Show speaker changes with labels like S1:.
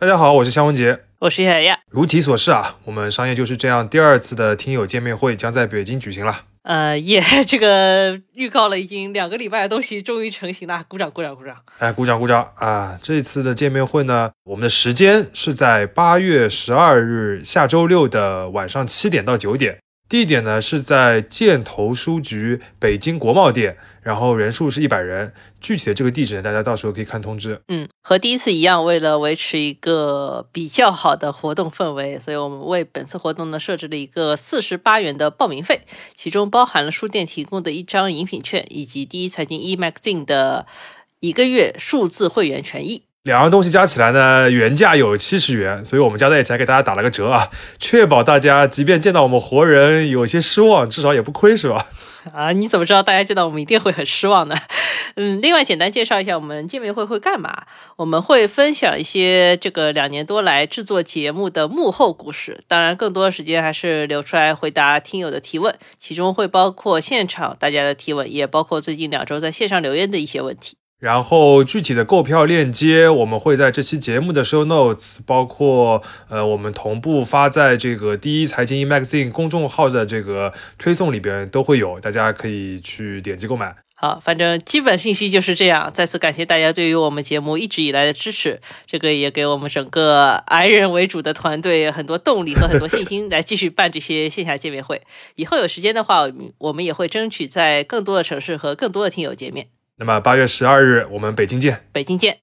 S1: 大家好，我是肖文杰，
S2: 我是小亚。
S1: 如题所示啊，我们商业就是这样第二次的听友见面会将在北京举行了。
S2: 呃，耶这个预告了已经两个礼拜的东西终于成型了，鼓掌鼓掌鼓掌！
S1: 哎，鼓掌鼓掌啊！这次的见面会呢，我们的时间是在八月十二日下周六的晚上七点到九点。地点呢是在箭头书局北京国贸店，然后人数是一百人。具体的这个地址呢，大家到时候可以看通知。
S2: 嗯，和第一次一样，为了维持一个比较好的活动氛围，所以我们为本次活动呢设置了一个四十八元的报名费，其中包含了书店提供的一张饮品券，以及第一财经 e magazine 的一个月数字会员权益。
S1: 两样东西加起来呢，原价有七十元，所以我们加在一起还给大家打了个折啊，确保大家即便见到我们活人有些失望，至少也不亏，是吧？
S2: 啊，你怎么知道大家见到我们一定会很失望呢？嗯，另外简单介绍一下我们见面会会干嘛？我们会分享一些这个两年多来制作节目的幕后故事，当然更多的时间还是留出来回答听友的提问，其中会包括现场大家的提问，也包括最近两周在线上留言的一些问题。
S1: 然后具体的购票链接，我们会在这期节目的 show notes，包括呃我们同步发在这个第一财经 magazine 公众号的这个推送里边都会有，大家可以去点击购买。
S2: 好，反正基本信息就是这样。再次感谢大家对于我们节目一直以来的支持，这个也给我们整个 i 人为主的团队很多动力和很多信心来继续办这些线下见面会。以后有时间的话，我们也会争取在更多的城市和更多的听友见面。
S1: 那么八月十二日，我们北京见。
S2: 北京见。